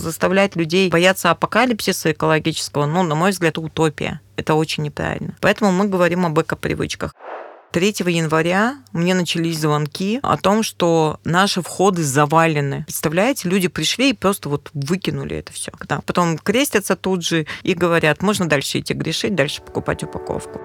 заставлять людей бояться апокалипсиса экологического, ну, на мой взгляд, утопия. Это очень неправильно. Поэтому мы говорим об эко-привычках. 3 января мне начались звонки о том, что наши входы завалены. Представляете, люди пришли и просто вот выкинули это все. Потом крестятся тут же и говорят, можно дальше идти грешить, дальше покупать упаковку.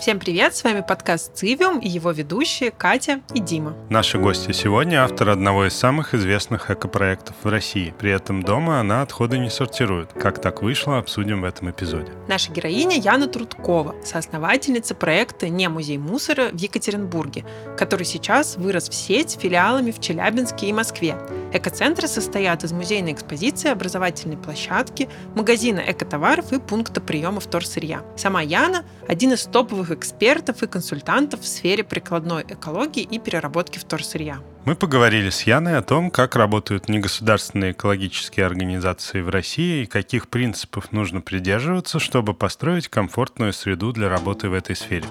Всем привет, с вами подкаст «Цивиум» и его ведущие Катя и Дима. Наши гости сегодня автор одного из самых известных экопроектов в России. При этом дома она отходы не сортирует. Как так вышло, обсудим в этом эпизоде. Наша героиня Яна Трудкова, соосновательница проекта «Не музей мусора» в Екатеринбурге, который сейчас вырос в сеть филиалами в Челябинске и Москве. Экоцентры состоят из музейной экспозиции, образовательной площадки, магазина экотоваров и пункта приема вторсырья. Сама Яна – один из топовых экспертов и консультантов в сфере прикладной экологии и переработки вторсырья. Мы поговорили с Яной о том, как работают негосударственные экологические организации в России и каких принципов нужно придерживаться, чтобы построить комфортную среду для работы в этой сфере.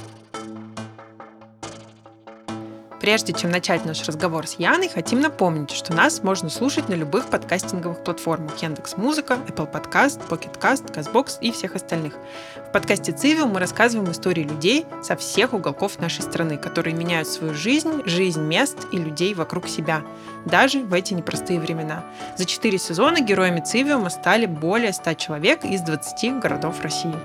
Прежде чем начать наш разговор с Яной, хотим напомнить, что нас можно слушать на любых подкастинговых платформах Яндекс Музыка, Apple Podcast, Pocket Cast, Castbox и всех остальных. В подкасте «Цивиум» мы рассказываем истории людей со всех уголков нашей страны, которые меняют свою жизнь, жизнь мест и людей вокруг себя, даже в эти непростые времена. За четыре сезона героями «Цивиума» стали более 100 человек из 20 городов России.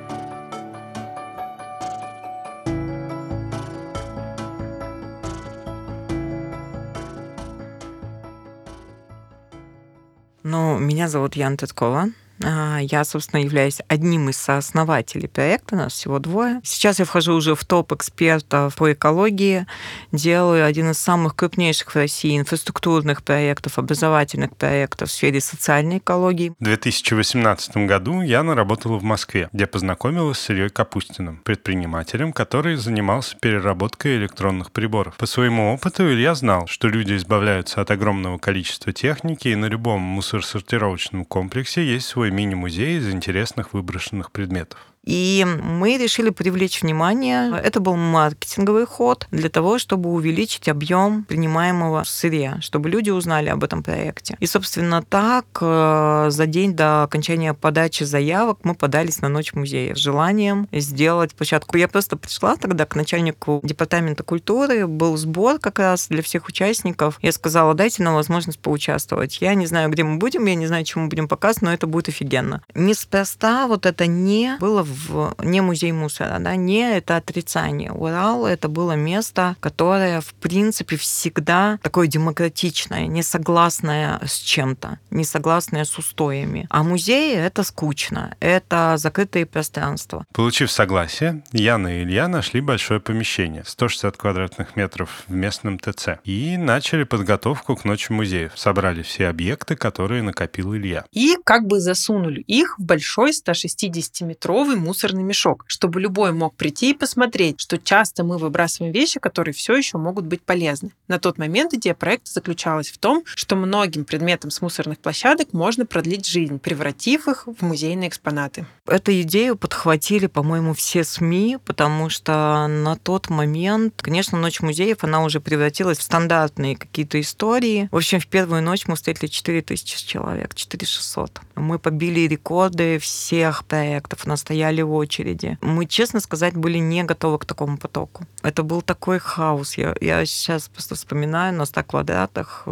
Меня зовут Яна Теткова. А, я, собственно, являюсь одним из сооснователей проекта, нас всего двое. Сейчас я вхожу уже в топ экспертов по экологии, делаю один из самых крупнейших в России инфраструктурных проектов, образовательных проектов в сфере социальной экологии. В 2018 году Яна работала в Москве, где познакомилась с Ильей Капустиным, предпринимателем, который занимался переработкой электронных приборов. По своему опыту Илья знал, что люди избавляются от огромного количества техники, и на любом мусоросортировочном комплексе есть свой мини-музей из интересных выброшенных предметов. И мы решили привлечь внимание. Это был маркетинговый ход для того, чтобы увеличить объем принимаемого сырья, чтобы люди узнали об этом проекте. И, собственно, так э, за день до окончания подачи заявок мы подались на Ночь музея с желанием сделать площадку. Я просто пришла тогда к начальнику департамента культуры, был сбор как раз для всех участников. Я сказала, дайте нам возможность поучаствовать. Я не знаю, где мы будем, я не знаю, чему будем показывать, но это будет офигенно. Неспроста вот это не было в в не музей мусора, да, не это отрицание. Урал это было место, которое, в принципе, всегда такое демократичное, не согласное с чем-то, не согласное с устоями. А музей это скучно, это закрытые пространства. Получив согласие, Яна и Илья нашли большое помещение, 160 квадратных метров в местном ТЦ, и начали подготовку к ночи музеев. Собрали все объекты, которые накопил Илья. И как бы засунули их в большой 160-метровый мусорный мешок, чтобы любой мог прийти и посмотреть, что часто мы выбрасываем вещи, которые все еще могут быть полезны. На тот момент идея проекта заключалась в том, что многим предметам с мусорных площадок можно продлить жизнь, превратив их в музейные экспонаты. Эту идею подхватили, по-моему, все СМИ, потому что на тот момент, конечно, Ночь музеев, она уже превратилась в стандартные какие-то истории. В общем, в первую ночь мы встретили 4000 человек, 4600. Мы побили рекорды всех проектов, настояли стояли в очереди. Мы, честно сказать, были не готовы к такому потоку. Это был такой хаос. Я, я сейчас просто вспоминаю на 100 квадратах.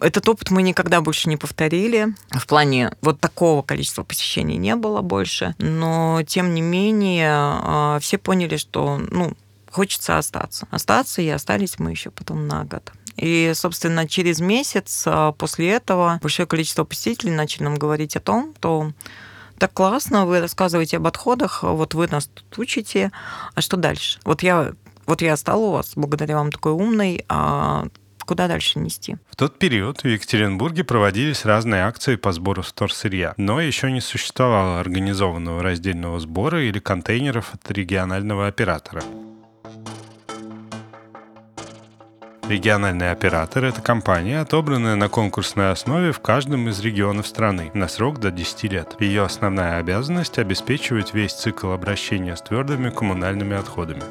Этот опыт мы никогда больше не повторили. В плане вот такого количества посещений не было больше. Но, тем не менее, а, все поняли, что ну, хочется остаться. Остаться, и остались мы еще потом на год. И, собственно, через месяц а, после этого большое количество посетителей начали нам говорить о том, что так классно, вы рассказываете об отходах, вот вы нас тут учите, а что дальше? Вот я, вот я стала у вас благодаря вам такой умной, а куда дальше нести. В тот период в Екатеринбурге проводились разные акции по сбору вторсырья, но еще не существовало организованного раздельного сбора или контейнеров от регионального оператора. Региональный оператор – это компания, отобранная на конкурсной основе в каждом из регионов страны на срок до 10 лет. Ее основная обязанность – обеспечивать весь цикл обращения с твердыми коммунальными отходами.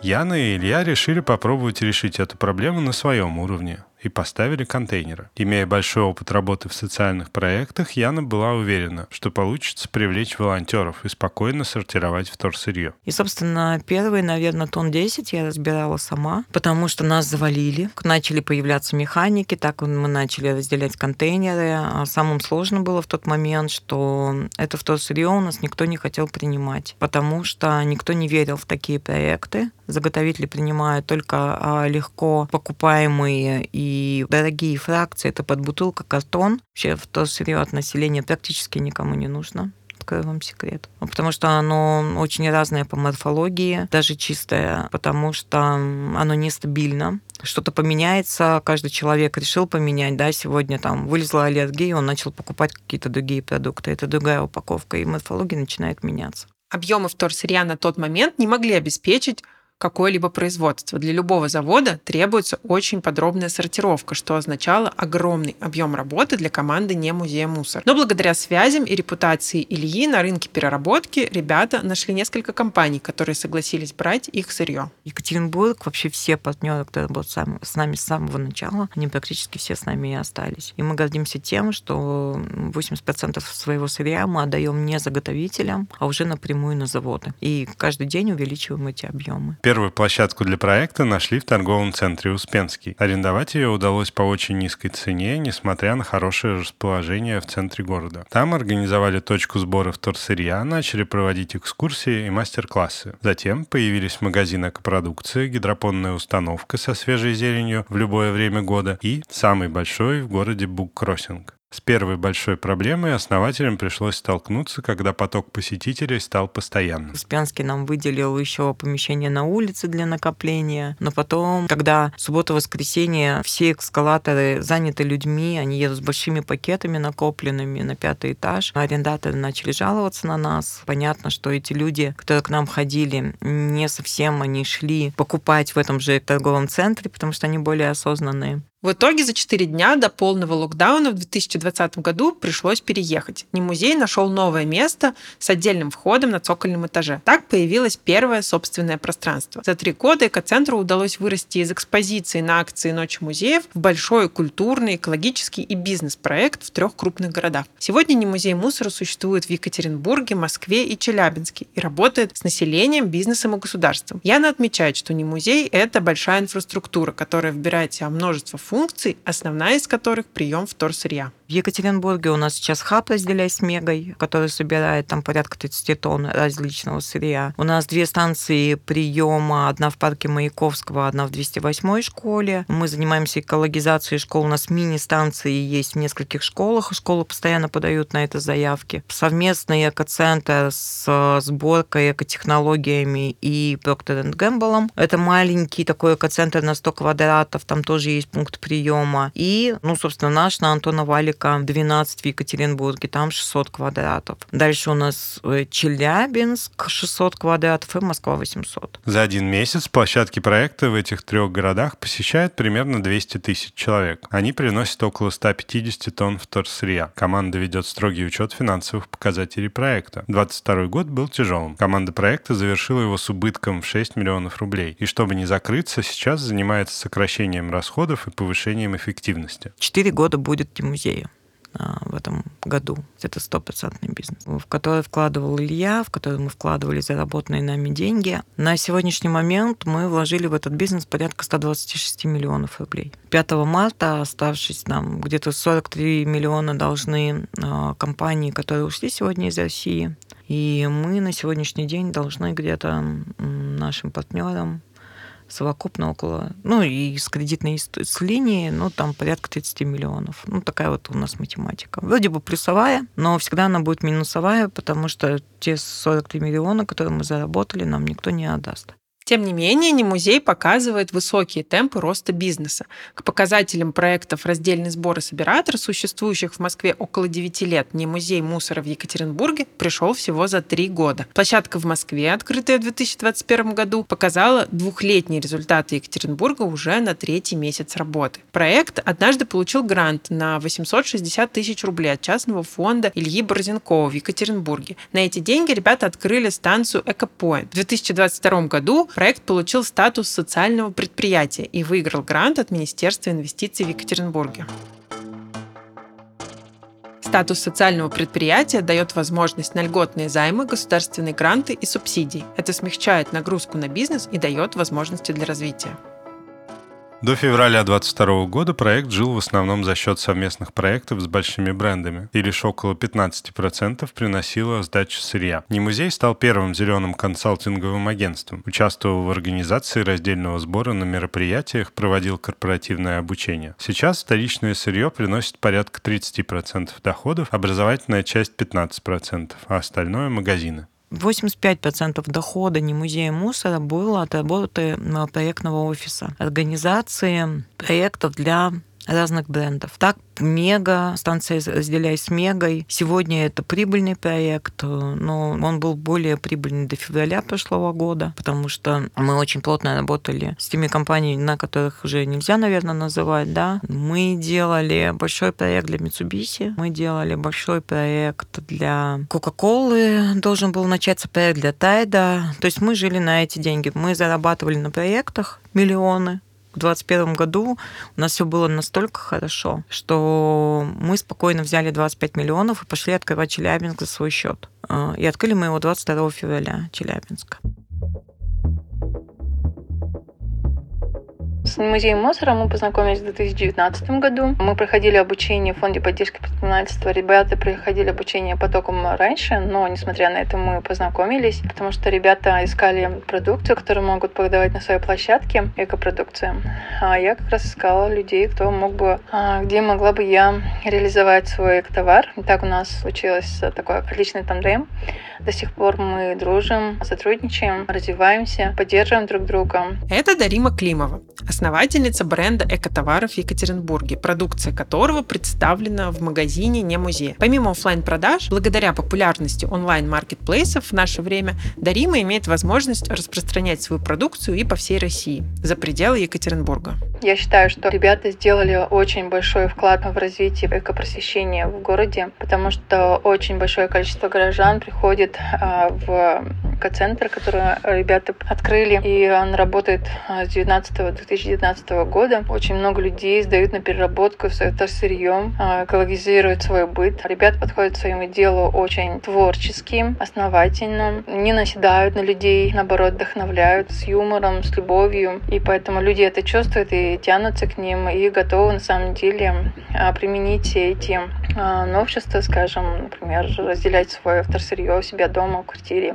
Яна и Илья решили попробовать решить эту проблему на своем уровне и поставили контейнеры. Имея большой опыт работы в социальных проектах, Яна была уверена, что получится привлечь волонтеров и спокойно сортировать вторсырье. И, собственно, первый, наверное, тон 10 я разбирала сама, потому что нас завалили. Начали появляться механики, так мы начали разделять контейнеры. А самым сложным было в тот момент, что это вторсырье у нас никто не хотел принимать, потому что никто не верил в такие проекты. Заготовители принимают только а, легко покупаемые и дорогие фракции, это под бутылка картон. Вообще в то сырье от населения практически никому не нужно открою вам секрет. Ну, потому что оно очень разное по морфологии, даже чистое, потому что оно нестабильно. Что-то поменяется, каждый человек решил поменять, да, сегодня там вылезла аллергия, он начал покупать какие-то другие продукты, это другая упаковка, и морфология начинает меняться. Объемы вторсырья на тот момент не могли обеспечить какое-либо производство. Для любого завода требуется очень подробная сортировка, что означало огромный объем работы для команды не музея мусор. Но благодаря связям и репутации Ильи на рынке переработки ребята нашли несколько компаний, которые согласились брать их сырье. Екатеринбург, вообще все партнеры, кто был с нами с самого начала, они практически все с нами и остались. И мы гордимся тем, что 80% своего сырья мы отдаем не заготовителям, а уже напрямую на заводы. И каждый день увеличиваем эти объемы. Первую площадку для проекта нашли в торговом центре Успенский. Арендовать ее удалось по очень низкой цене, несмотря на хорошее расположение в центре города. Там организовали точку сбора вторсырья, начали проводить экскурсии и мастер-классы. Затем появились магазин экопродукции, гидропонная установка со свежей зеленью в любое время года и самый большой в городе Буккроссинг. С первой большой проблемой основателям пришлось столкнуться, когда поток посетителей стал постоянным. Успенский нам выделил еще помещение на улице для накопления, но потом, когда суббота-воскресенье все эскалаторы заняты людьми, они едут с большими пакетами накопленными на пятый этаж, арендаторы начали жаловаться на нас. Понятно, что эти люди, которые к нам ходили, не совсем они шли покупать в этом же торговом центре, потому что они более осознанные. В итоге за 4 дня до полного локдауна в 2020 году пришлось переехать. Не музей нашел новое место с отдельным входом на цокольном этаже. Так появилось первое собственное пространство. За три года экоцентру удалось вырасти из экспозиции на акции Ночи музеев в большой культурный, экологический и бизнес-проект в трех крупных городах. Сегодня не музей мусора существует в Екатеринбурге, Москве и Челябинске и работает с населением, бизнесом и государством. Яна отмечает, что не музей – это большая инфраструктура, которая вбирает в себя множество функций, основная из которых прием вторсырья. В Екатеринбурге у нас сейчас хаб разделяй с Мегой, который собирает там порядка 30 тонн различного сырья. У нас две станции приема, одна в парке Маяковского, одна в 208 школе. Мы занимаемся экологизацией школ. У нас мини-станции есть в нескольких школах, школы постоянно подают на это заявки. Совместный экоцентр с сборкой, экотехнологиями и Procter Gamble. Это маленький такой экоцентр на 100 квадратов, там тоже есть пункт приема. И, ну, собственно, наш на Антона Валика Республика, 12 в Екатеринбурге, там 600 квадратов. Дальше у нас э, Челябинск 600 квадратов и Москва 800. За один месяц площадки проекта в этих трех городах посещают примерно 200 тысяч человек. Они приносят около 150 тонн вторсырья. Команда ведет строгий учет финансовых показателей проекта. 22 год был тяжелым. Команда проекта завершила его с убытком в 6 миллионов рублей. И чтобы не закрыться, сейчас занимается сокращением расходов и повышением эффективности. Четыре года будет музея. А, в этом году. Это стопроцентный бизнес, в который вкладывал Илья, в который мы вкладывали заработанные нами деньги. На сегодняшний момент мы вложили в этот бизнес порядка 126 миллионов рублей. 5 марта, оставшись нам где-то 43 миллиона должны а, компании, которые ушли сегодня из России. И мы на сегодняшний день должны где-то нашим партнерам совокупно около, ну и с кредитной с линии, ну там порядка 30 миллионов. Ну такая вот у нас математика. Вроде бы плюсовая, но всегда она будет минусовая, потому что те 43 миллиона, которые мы заработали, нам никто не отдаст. Тем не менее, не музей показывает высокие темпы роста бизнеса. К показателям проектов «Раздельный сбор и собиратор», существующих в Москве около 9 лет, не музей мусора в Екатеринбурге пришел всего за 3 года. Площадка в Москве, открытая в 2021 году, показала двухлетние результаты Екатеринбурга уже на третий месяц работы. Проект однажды получил грант на 860 тысяч рублей от частного фонда Ильи Борзенкова в Екатеринбурге. На эти деньги ребята открыли станцию «Экопоинт». В 2022 году проект получил статус социального предприятия и выиграл грант от Министерства инвестиций в Екатеринбурге. Статус социального предприятия дает возможность на льготные займы, государственные гранты и субсидии. Это смягчает нагрузку на бизнес и дает возможности для развития. До февраля 2022 года проект жил в основном за счет совместных проектов с большими брендами, и лишь около 15% приносила сдача сырья. Не музей стал первым зеленым консалтинговым агентством, участвовал в организации раздельного сбора на мероприятиях, проводил корпоративное обучение. Сейчас вторичное сырье приносит порядка 30% доходов, образовательная часть 15%, а остальное – магазины. 85% дохода не музея мусора было от работы проектного офиса, организации проектов для разных брендов. Так Мега, станция «Разделяй с Мегой». Сегодня это прибыльный проект, но он был более прибыльный до февраля прошлого года, потому что мы очень плотно работали с теми компаниями, на которых уже нельзя, наверное, называть, да. Мы делали большой проект для Mitsubishi, мы делали большой проект для Coca-Cola, должен был начаться проект для Тайда. То есть мы жили на эти деньги. Мы зарабатывали на проектах миллионы, в 2021 году у нас все было настолько хорошо, что мы спокойно взяли 25 миллионов и пошли открывать Челябинск за свой счет. А, и открыли мы его 22 февраля, Челябинска. С музеем мусора мы познакомились в 2019 году. Мы проходили обучение в фонде поддержки предпринимательства. Ребята проходили обучение потоком раньше, но несмотря на это мы познакомились, потому что ребята искали продукцию, которую могут продавать на своей площадке, экопродукцию. А я как раз искала людей, кто мог бы, а, где могла бы я реализовать свой товар. И так у нас случилось такой отличный тандем. До сих пор мы дружим, сотрудничаем, развиваемся, поддерживаем друг друга. Это Дарима Климова, основательница бренда экотоваров в Екатеринбурге, продукция которого представлена в магазине «Не музей». Помимо офлайн продаж благодаря популярности онлайн-маркетплейсов в наше время Дарима имеет возможность распространять свою продукцию и по всей России, за пределы Екатеринбурга. Я считаю, что ребята сделали очень большой вклад в развитие экопросвещения в городе, потому что очень большое количество горожан приходит а, в экоцентр, который ребята открыли, и он работает а, с 2019 года. Очень много людей сдают на переработку свое сырье, а, экологизируют свой быт. Ребята подходят к своему делу очень творчески, основательно, не наседают на людей, наоборот, вдохновляют с юмором, с любовью. И поэтому люди это чувствуют и тянутся к ним, и готовы на самом деле а, применить эти новшества, скажем, например, разделять свое вторсырье у себя дома, в квартире.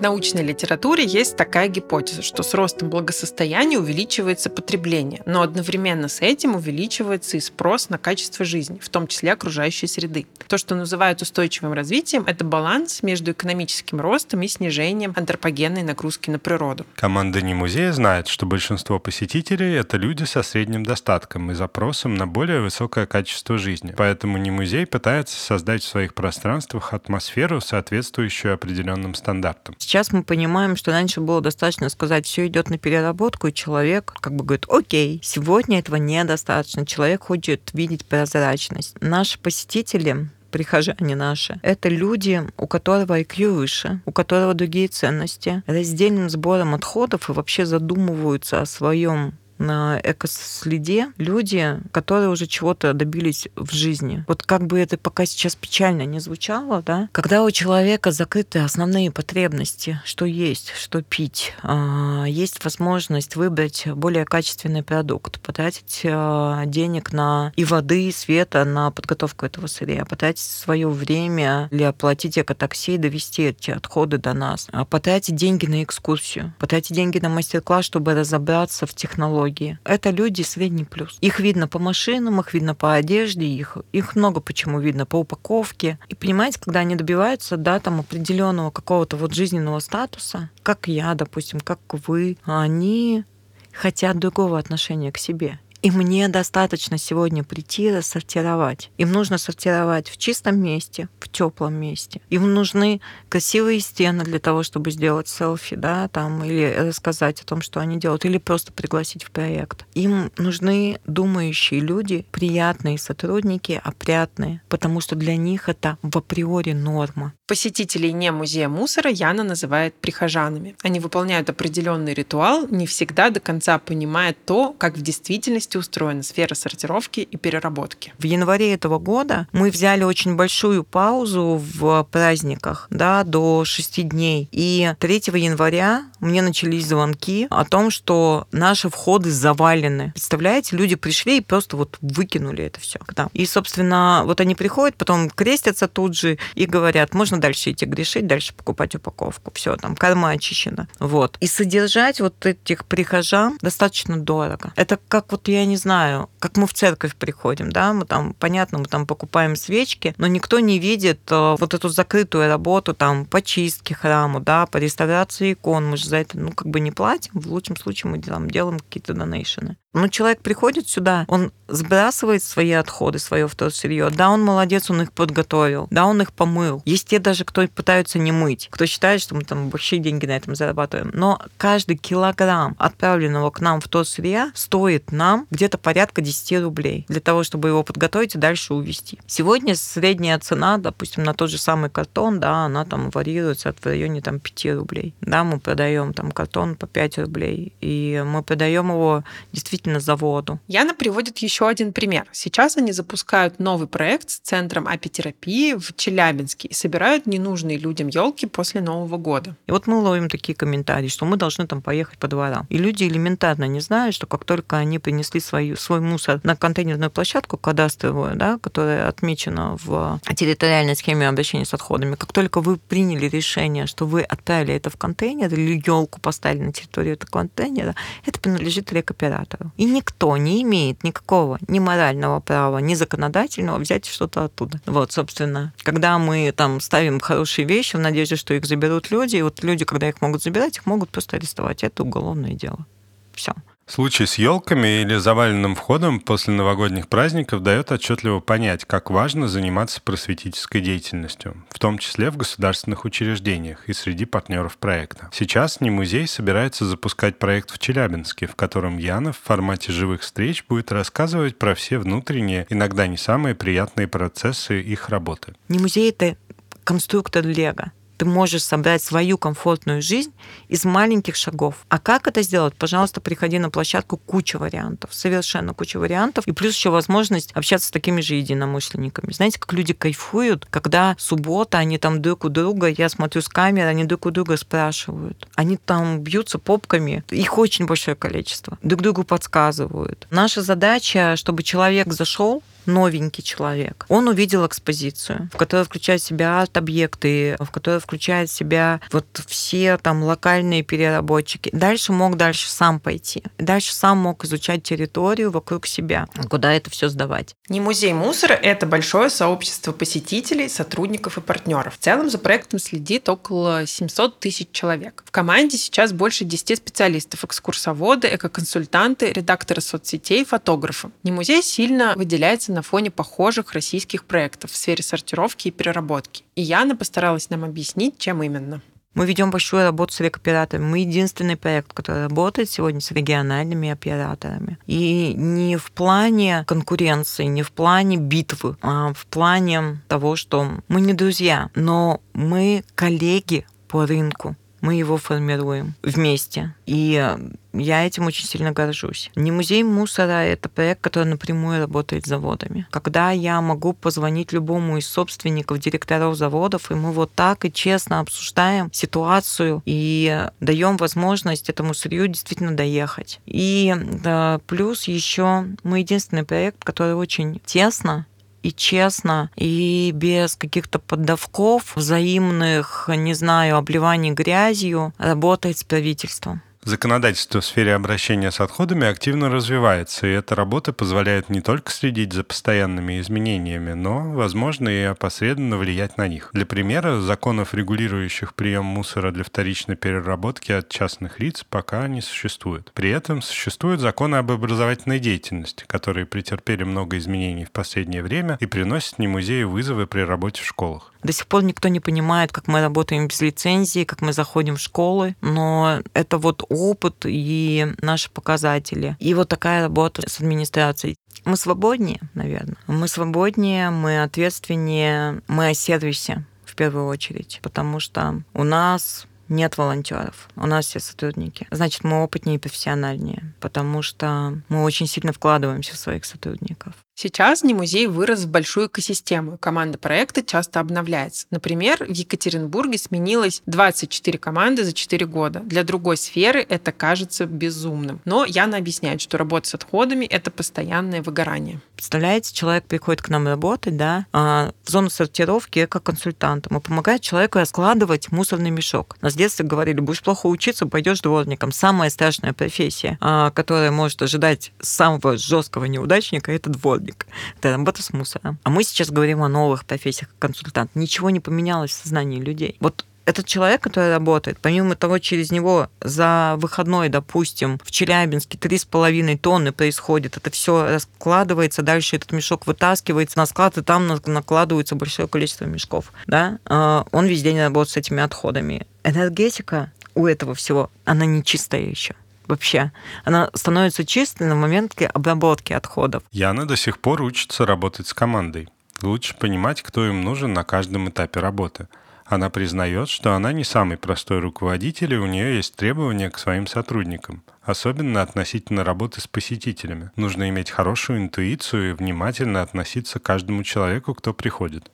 Научной литературе есть такая гипотеза, что с ростом благосостояния увеличивается потребление, но одновременно с этим увеличивается и спрос на качество жизни, в том числе окружающей среды. То, что называют устойчивым развитием, это баланс между экономическим ростом и снижением антропогенной нагрузки на природу. Команда не музея знает, что большинство посетителей — это люди со средним достатком и запросом на более высокое качество жизни. Поэтому не музей пытается создать в своих пространствах атмосферу, соответствующую определенным стандартам. Сейчас мы понимаем, что раньше было достаточно сказать, все идет на переработку, и человек как бы говорит, окей, сегодня этого недостаточно. Человек хочет видеть прозрачность. Наши посетители прихожане наши, это люди, у которого IQ выше, у которого другие ценности, раздельным сбором отходов и вообще задумываются о своем на экоследе люди, которые уже чего-то добились в жизни. Вот как бы это пока сейчас печально не звучало, да, когда у человека закрыты основные потребности, что есть, что пить, а, есть возможность выбрать более качественный продукт, потратить а, денег на и воды, и света на подготовку этого сырья, потратить свое время для оплатить экотакси и довести эти отходы до нас, а потратить деньги на экскурсию, потратить деньги на мастер-класс, чтобы разобраться в технологии экологии. Это люди средний плюс. Их видно по машинам, их видно по одежде, их, их много почему видно по упаковке. И понимаете, когда они добиваются, да, там определенного какого-то вот жизненного статуса, как я, допустим, как вы, они хотят другого отношения к себе. И мне достаточно сегодня прийти и рассортировать. Им нужно сортировать в чистом месте, в теплом месте. Им нужны красивые стены для того, чтобы сделать селфи, да, там, или рассказать о том, что они делают, или просто пригласить в проект. Им нужны думающие люди, приятные сотрудники, опрятные, потому что для них это в априори норма. Посетителей не музея мусора Яна называет прихожанами. Они выполняют определенный ритуал, не всегда до конца понимая то, как в действительности устроена сфера сортировки и переработки. В январе этого года мы взяли очень большую паузу в праздниках, да, до шести дней. И 3 января мне начались звонки о том, что наши входы завалены. Представляете, люди пришли и просто вот выкинули это все. Да. И, собственно, вот они приходят, потом крестятся тут же и говорят, можно дальше идти грешить, дальше покупать упаковку. Все, там корма очищена. Вот. И содержать вот этих прихожан достаточно дорого. Это как вот, я не знаю, как мы в церковь приходим, да, мы там, понятно, мы там покупаем свечки, но никто не видит э, вот эту закрытую работу там по чистке храму, да, по реставрации икон. Мы же за это, ну, как бы не платим. В лучшем случае мы там делаем какие-то донейшены. Ну, человек приходит сюда, он сбрасывает свои отходы, свое вторсырье. Да, он молодец, он их подготовил. Да, он их помыл. Есть те даже, кто пытаются не мыть, кто считает, что мы там большие деньги на этом зарабатываем. Но каждый килограмм отправленного к нам вторсырья стоит нам где-то порядка 10 рублей для того, чтобы его подготовить и дальше увезти. Сегодня средняя цена, допустим, на тот же самый картон, да, она там варьируется от в районе там 5 рублей. Да, мы продаем там картон по 5 рублей, и мы продаем его действительно действительно заводу. Яна приводит еще один пример. Сейчас они запускают новый проект с центром апитерапии в Челябинске и собирают ненужные людям елки после Нового года. И вот мы ловим такие комментарии, что мы должны там поехать по дворам. И люди элементарно не знают, что как только они принесли свою, свой мусор на контейнерную площадку кадастровую, да, которая отмечена в территориальной схеме обращения с отходами, как только вы приняли решение, что вы отправили это в контейнер или елку поставили на территорию этого контейнера, это принадлежит рекоператору. И никто не имеет никакого ни морального права, ни законодательного взять что-то оттуда. Вот, собственно, когда мы там ставим хорошие вещи в надежде, что их заберут люди, и вот люди, когда их могут забирать, их могут просто арестовать. Это уголовное дело. Все. Случай с елками или заваленным входом после новогодних праздников дает отчетливо понять, как важно заниматься просветительской деятельностью, в том числе в государственных учреждениях и среди партнеров проекта. Сейчас не музей собирается запускать проект в Челябинске, в котором Яна в формате живых встреч будет рассказывать про все внутренние, иногда не самые приятные процессы их работы. Не музей — это конструктор Лего ты можешь собрать свою комфортную жизнь из маленьких шагов. А как это сделать? Пожалуйста, приходи на площадку, куча вариантов, совершенно куча вариантов. И плюс еще возможность общаться с такими же единомышленниками. Знаете, как люди кайфуют, когда суббота, они там друг у друга, я смотрю с камеры, они друг у друга спрашивают. Они там бьются попками, их очень большое количество. Друг другу подсказывают. Наша задача, чтобы человек зашел, новенький человек. Он увидел экспозицию, в которой включает в себя арт-объекты, в которой включает в себя вот все там локальные переработчики. Дальше мог дальше сам пойти. Дальше сам мог изучать территорию вокруг себя, куда это все сдавать. Не музей мусора – это большое сообщество посетителей, сотрудников и партнеров. В целом за проектом следит около 700 тысяч человек. В команде сейчас больше 10 специалистов, экскурсоводы, экоконсультанты, редакторы соцсетей, фотографы. Не музей сильно выделяется на фоне похожих российских проектов в сфере сортировки и переработки. И Яна постаралась нам объяснить, чем именно. Мы ведем большую работу с рекоператорами. Мы единственный проект, который работает сегодня с региональными операторами. И не в плане конкуренции, не в плане битвы, а в плане того, что мы не друзья, но мы коллеги по рынку мы его формируем вместе. И э, я этим очень сильно горжусь. Не музей мусора — это проект, который напрямую работает с заводами. Когда я могу позвонить любому из собственников, директоров заводов, и мы вот так и честно обсуждаем ситуацию и даем возможность этому сырью действительно доехать. И да, плюс еще мы единственный проект, который очень тесно и честно, и без каких-то поддавков, взаимных, не знаю, обливаний грязью, работает с правительством. Законодательство в сфере обращения с отходами активно развивается, и эта работа позволяет не только следить за постоянными изменениями, но, возможно, и опосредованно влиять на них. Для примера, законов, регулирующих прием мусора для вторичной переработки от частных лиц, пока не существует. При этом существуют законы об образовательной деятельности, которые претерпели много изменений в последнее время и приносят не музею вызовы при работе в школах. До сих пор никто не понимает, как мы работаем без лицензии, как мы заходим в школы, но это вот опыт и наши показатели. И вот такая работа с администрацией. Мы свободнее, наверное. Мы свободнее, мы ответственнее, мы о сервисе в первую очередь, потому что у нас нет волонтеров. У нас все сотрудники. Значит, мы опытнее и профессиональнее, потому что мы очень сильно вкладываемся в своих сотрудников. Сейчас не музей вырос в большую экосистему. Команда проекта часто обновляется. Например, в Екатеринбурге сменилось 24 команды за 4 года. Для другой сферы это кажется безумным. Но Яна объясняет, что работа с отходами — это постоянное выгорание. Представляете, человек приходит к нам работать, да, а, в зону сортировки как консультант. Мы помогаем человеку раскладывать мусорный мешок. Нас в детстве говорили, будешь плохо учиться, пойдешь дворником. Самая страшная профессия, а, которая может ожидать самого жесткого неудачника, это дворник сотрудник. Это работа с мусором. А мы сейчас говорим о новых профессиях консультант. Ничего не поменялось в сознании людей. Вот этот человек, который работает, помимо того, через него за выходной, допустим, в Челябинске три с половиной тонны происходит, это все раскладывается, дальше этот мешок вытаскивается на склад, и там накладывается большое количество мешков. Да? А, он весь день работает с этими отходами. Энергетика у этого всего, она не чистая еще вообще. Она становится чистой на моменте обработки отходов. Яна до сих пор учится работать с командой. Лучше понимать, кто им нужен на каждом этапе работы. Она признает, что она не самый простой руководитель, и у нее есть требования к своим сотрудникам, особенно относительно работы с посетителями. Нужно иметь хорошую интуицию и внимательно относиться к каждому человеку, кто приходит.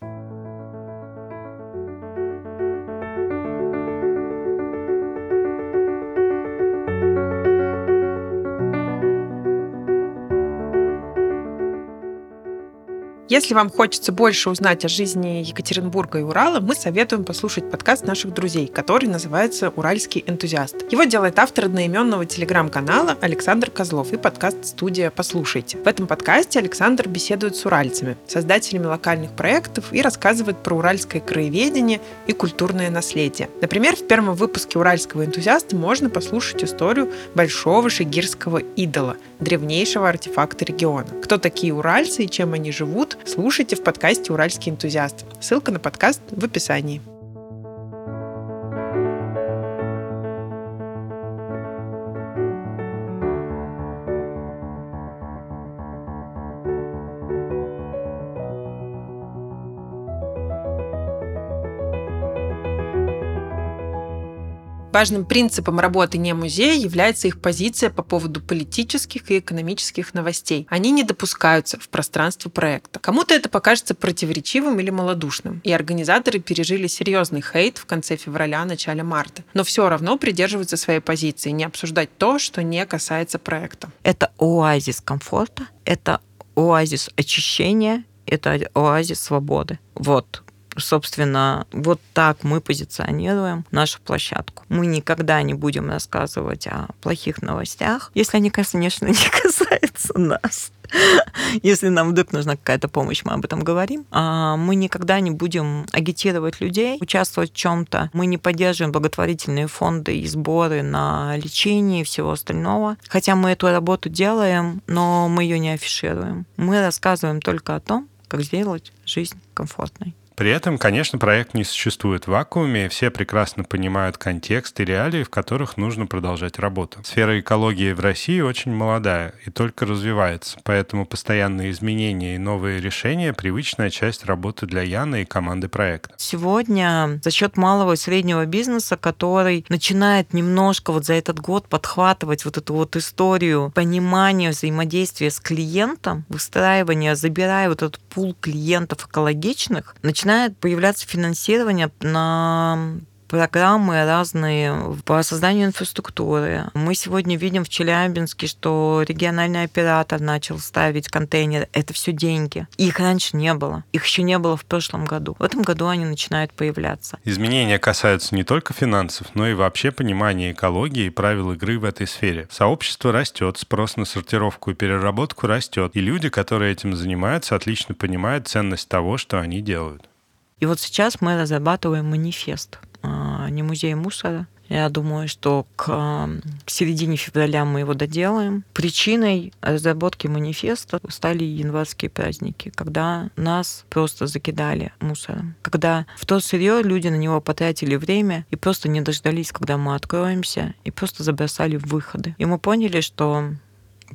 Если вам хочется больше узнать о жизни Екатеринбурга и Урала, мы советуем послушать подкаст наших друзей, который называется «Уральский энтузиаст». Его делает автор одноименного телеграм-канала Александр Козлов и подкаст-студия «Послушайте». В этом подкасте Александр беседует с уральцами, создателями локальных проектов и рассказывает про уральское краеведение и культурное наследие. Например, в первом выпуске «Уральского энтузиаста» можно послушать историю большого шигирского идола, древнейшего артефакта региона. Кто такие уральцы и чем они живут, слушайте в подкасте «Уральский энтузиаст». Ссылка на подкаст в описании. Важным принципом работы не музея является их позиция по поводу политических и экономических новостей. Они не допускаются в пространство проекта. Кому-то это покажется противоречивым или малодушным, и организаторы пережили серьезный хейт в конце февраля, начале марта. Но все равно придерживаются своей позиции, не обсуждать то, что не касается проекта. Это оазис комфорта, это оазис очищения, это оазис свободы. Вот собственно, вот так мы позиционируем нашу площадку. Мы никогда не будем рассказывать о плохих новостях, если они, конечно, не касаются нас. Если нам вдруг нужна какая-то помощь, мы об этом говорим. А мы никогда не будем агитировать людей, участвовать в чем-то. Мы не поддерживаем благотворительные фонды и сборы на лечение и всего остального. Хотя мы эту работу делаем, но мы ее не афишируем. Мы рассказываем только о том, как сделать жизнь комфортной. При этом, конечно, проект не существует в вакууме, и все прекрасно понимают контекст и реалии, в которых нужно продолжать работу. Сфера экологии в России очень молодая и только развивается, поэтому постоянные изменения и новые решения — привычная часть работы для Яны и команды проекта. Сегодня за счет малого и среднего бизнеса, который начинает немножко вот за этот год подхватывать вот эту вот историю понимания взаимодействия с клиентом, выстраивания, забирая вот этот пул клиентов экологичных, начинает начинает появляться финансирование на программы разные по созданию инфраструктуры. Мы сегодня видим в Челябинске, что региональный оператор начал ставить контейнеры. Это все деньги. Их раньше не было. Их еще не было в прошлом году. В этом году они начинают появляться. Изменения касаются не только финансов, но и вообще понимания экологии и правил игры в этой сфере. Сообщество растет, спрос на сортировку и переработку растет, и люди, которые этим занимаются, отлично понимают ценность того, что они делают. И вот сейчас мы разрабатываем манифест не музей мусора. Я думаю, что к, к середине февраля мы его доделаем. Причиной разработки манифеста стали январские праздники, когда нас просто закидали мусором. Когда в то сырье люди на него потратили время и просто не дождались, когда мы откроемся, и просто забросали выходы. И мы поняли, что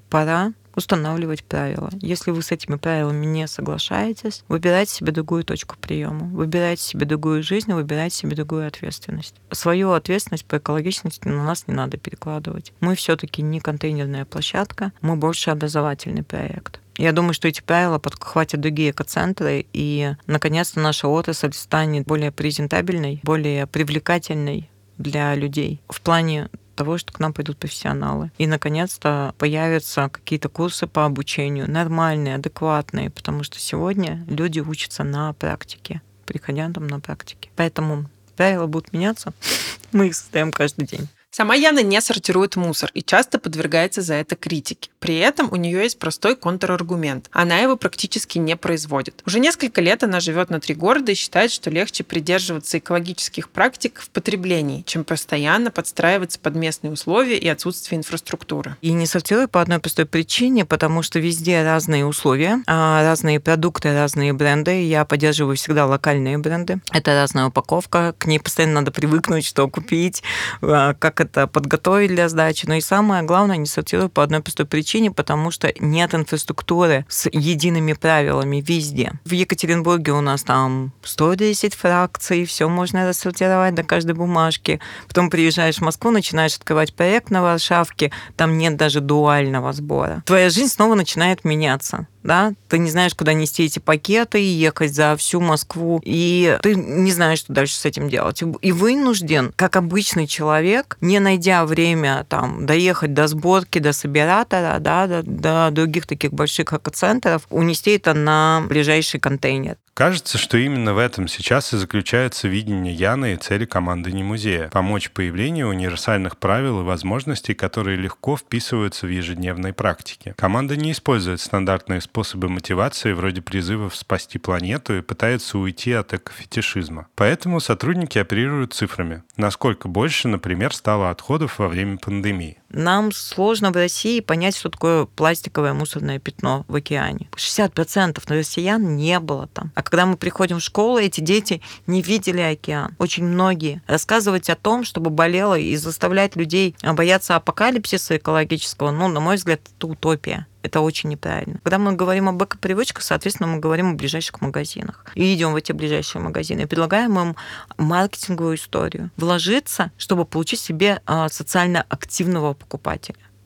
пора устанавливать правила. Если вы с этими правилами не соглашаетесь, выбирайте себе другую точку приема, выбирайте себе другую жизнь, выбирайте себе другую ответственность. Свою ответственность по экологичности на нас не надо перекладывать. Мы все-таки не контейнерная площадка, мы больше образовательный проект. Я думаю, что эти правила подхватят другие экоцентры, и, наконец-то, наша отрасль станет более презентабельной, более привлекательной для людей в плане того, что к нам пойдут профессионалы. И, наконец-то, появятся какие-то курсы по обучению, нормальные, адекватные, потому что сегодня люди учатся на практике, приходя там на практике. Поэтому правила будут меняться, мы их создаем каждый день. Сама Яна не сортирует мусор и часто подвергается за это критике. При этом у нее есть простой контраргумент. Она его практически не производит. Уже несколько лет она живет на три города и считает, что легче придерживаться экологических практик в потреблении, чем постоянно подстраиваться под местные условия и отсутствие инфраструктуры. И не сортирую по одной простой причине, потому что везде разные условия, а, разные продукты, разные бренды. Я поддерживаю всегда локальные бренды. Это разная упаковка, к ней постоянно надо привыкнуть, что купить, а, как это подготовить для сдачи. Но и самое главное, не сортирую по одной простой причине, потому что нет инфраструктуры с едиными правилами везде. В Екатеринбурге у нас там 110 фракций, все можно рассортировать до каждой бумажки. Потом приезжаешь в Москву, начинаешь открывать проект на Варшавке, там нет даже дуального сбора. Твоя жизнь снова начинает меняться да, ты не знаешь, куда нести эти пакеты и ехать за всю Москву, и ты не знаешь, что дальше с этим делать. И вынужден, как обычный человек, не найдя время там доехать до сборки, до собиратора, да, до, до других таких больших экоцентров, унести это на ближайший контейнер. Кажется, что именно в этом сейчас и заключается видение Яны и цели команды не музея — помочь появлению универсальных правил и возможностей, которые легко вписываются в ежедневной практике. Команда не использует стандартные способы мотивации вроде призывов спасти планету и пытается уйти от экофетишизма. Поэтому сотрудники оперируют цифрами. Насколько больше, например, стало отходов во время пандемии. Нам сложно в России понять, что такое пластиковое мусорное пятно в океане. 60% россиян не было там. А когда мы приходим в школу, эти дети не видели океан. Очень многие. Рассказывать о том, чтобы болело и заставлять людей бояться апокалипсиса экологического, ну, на мой взгляд, это утопия. Это очень неправильно. Когда мы говорим об эко-привычках, соответственно, мы говорим о ближайших магазинах. И идем в эти ближайшие магазины и предлагаем им маркетинговую историю. Вложиться, чтобы получить себе а, социально активного.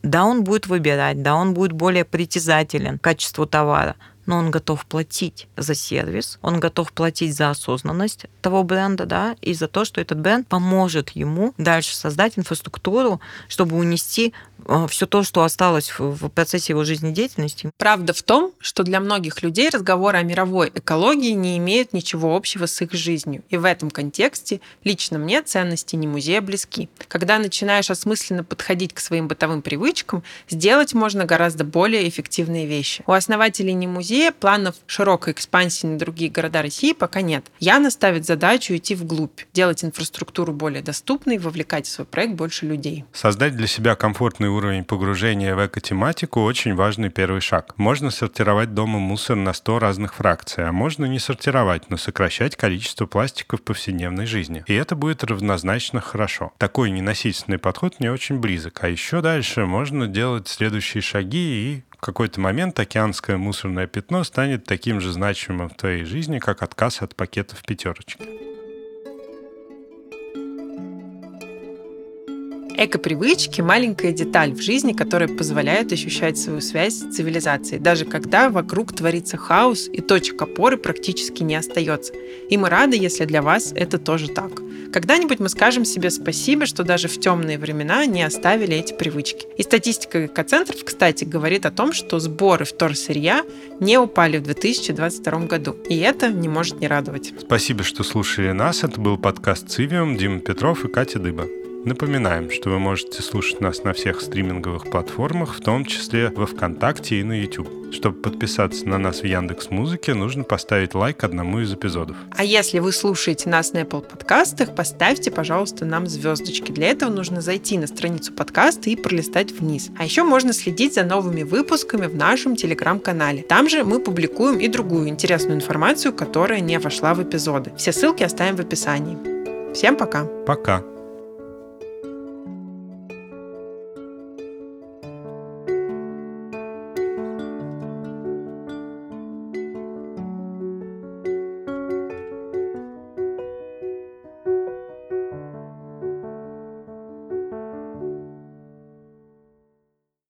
Да, он будет выбирать, да, он будет более притязателен к качеству товара, но он готов платить за сервис, он готов платить за осознанность того бренда, да, и за то, что этот бренд поможет ему дальше создать инфраструктуру, чтобы унести а, все то, что осталось в процессе его жизнедеятельности. Правда в том, что для многих людей разговоры о мировой экологии не имеют ничего общего с их жизнью. И в этом контексте лично мне ценности не музея близки. Когда начинаешь осмысленно подходить к своим бытовым привычкам, сделать можно гораздо более эффективные вещи. У основателей не музея планов широкой экспансии на другие города России пока нет. Яна ставит задачу идти вглубь, делать инфраструктуру более доступной, вовлекать в свой проект больше людей. Создать для себя комфортный уровень погружения в экотематику очень важный первый шаг. Можно сортировать дома мусор на 100 разных фракций, а можно не сортировать, но сокращать количество пластика в повседневной жизни. И это будет равнозначно хорошо. Такой ненасильственный подход мне очень близок. А еще дальше можно делать следующие шаги и в какой-то момент океанское мусорное пятно станет таким же значимым в твоей жизни, как отказ от пакетов пятерочки. Эко-привычки – маленькая деталь в жизни, которая позволяет ощущать свою связь с цивилизацией, даже когда вокруг творится хаос и точек опоры практически не остается. И мы рады, если для вас это тоже так. Когда-нибудь мы скажем себе спасибо, что даже в темные времена не оставили эти привычки. И статистика экоцентров, кстати, говорит о том, что сборы вторсырья не упали в 2022 году. И это не может не радовать. Спасибо, что слушали нас. Это был подкаст «Цивиум», Дима Петров и Катя Дыба. Напоминаем, что вы можете слушать нас на всех стриминговых платформах, в том числе во ВКонтакте и на YouTube. Чтобы подписаться на нас в Яндекс Музыке, нужно поставить лайк одному из эпизодов. А если вы слушаете нас на Apple подкастах, поставьте, пожалуйста, нам звездочки. Для этого нужно зайти на страницу подкаста и пролистать вниз. А еще можно следить за новыми выпусками в нашем телеграм-канале. Там же мы публикуем и другую интересную информацию, которая не вошла в эпизоды. Все ссылки оставим в описании. Всем пока. Пока.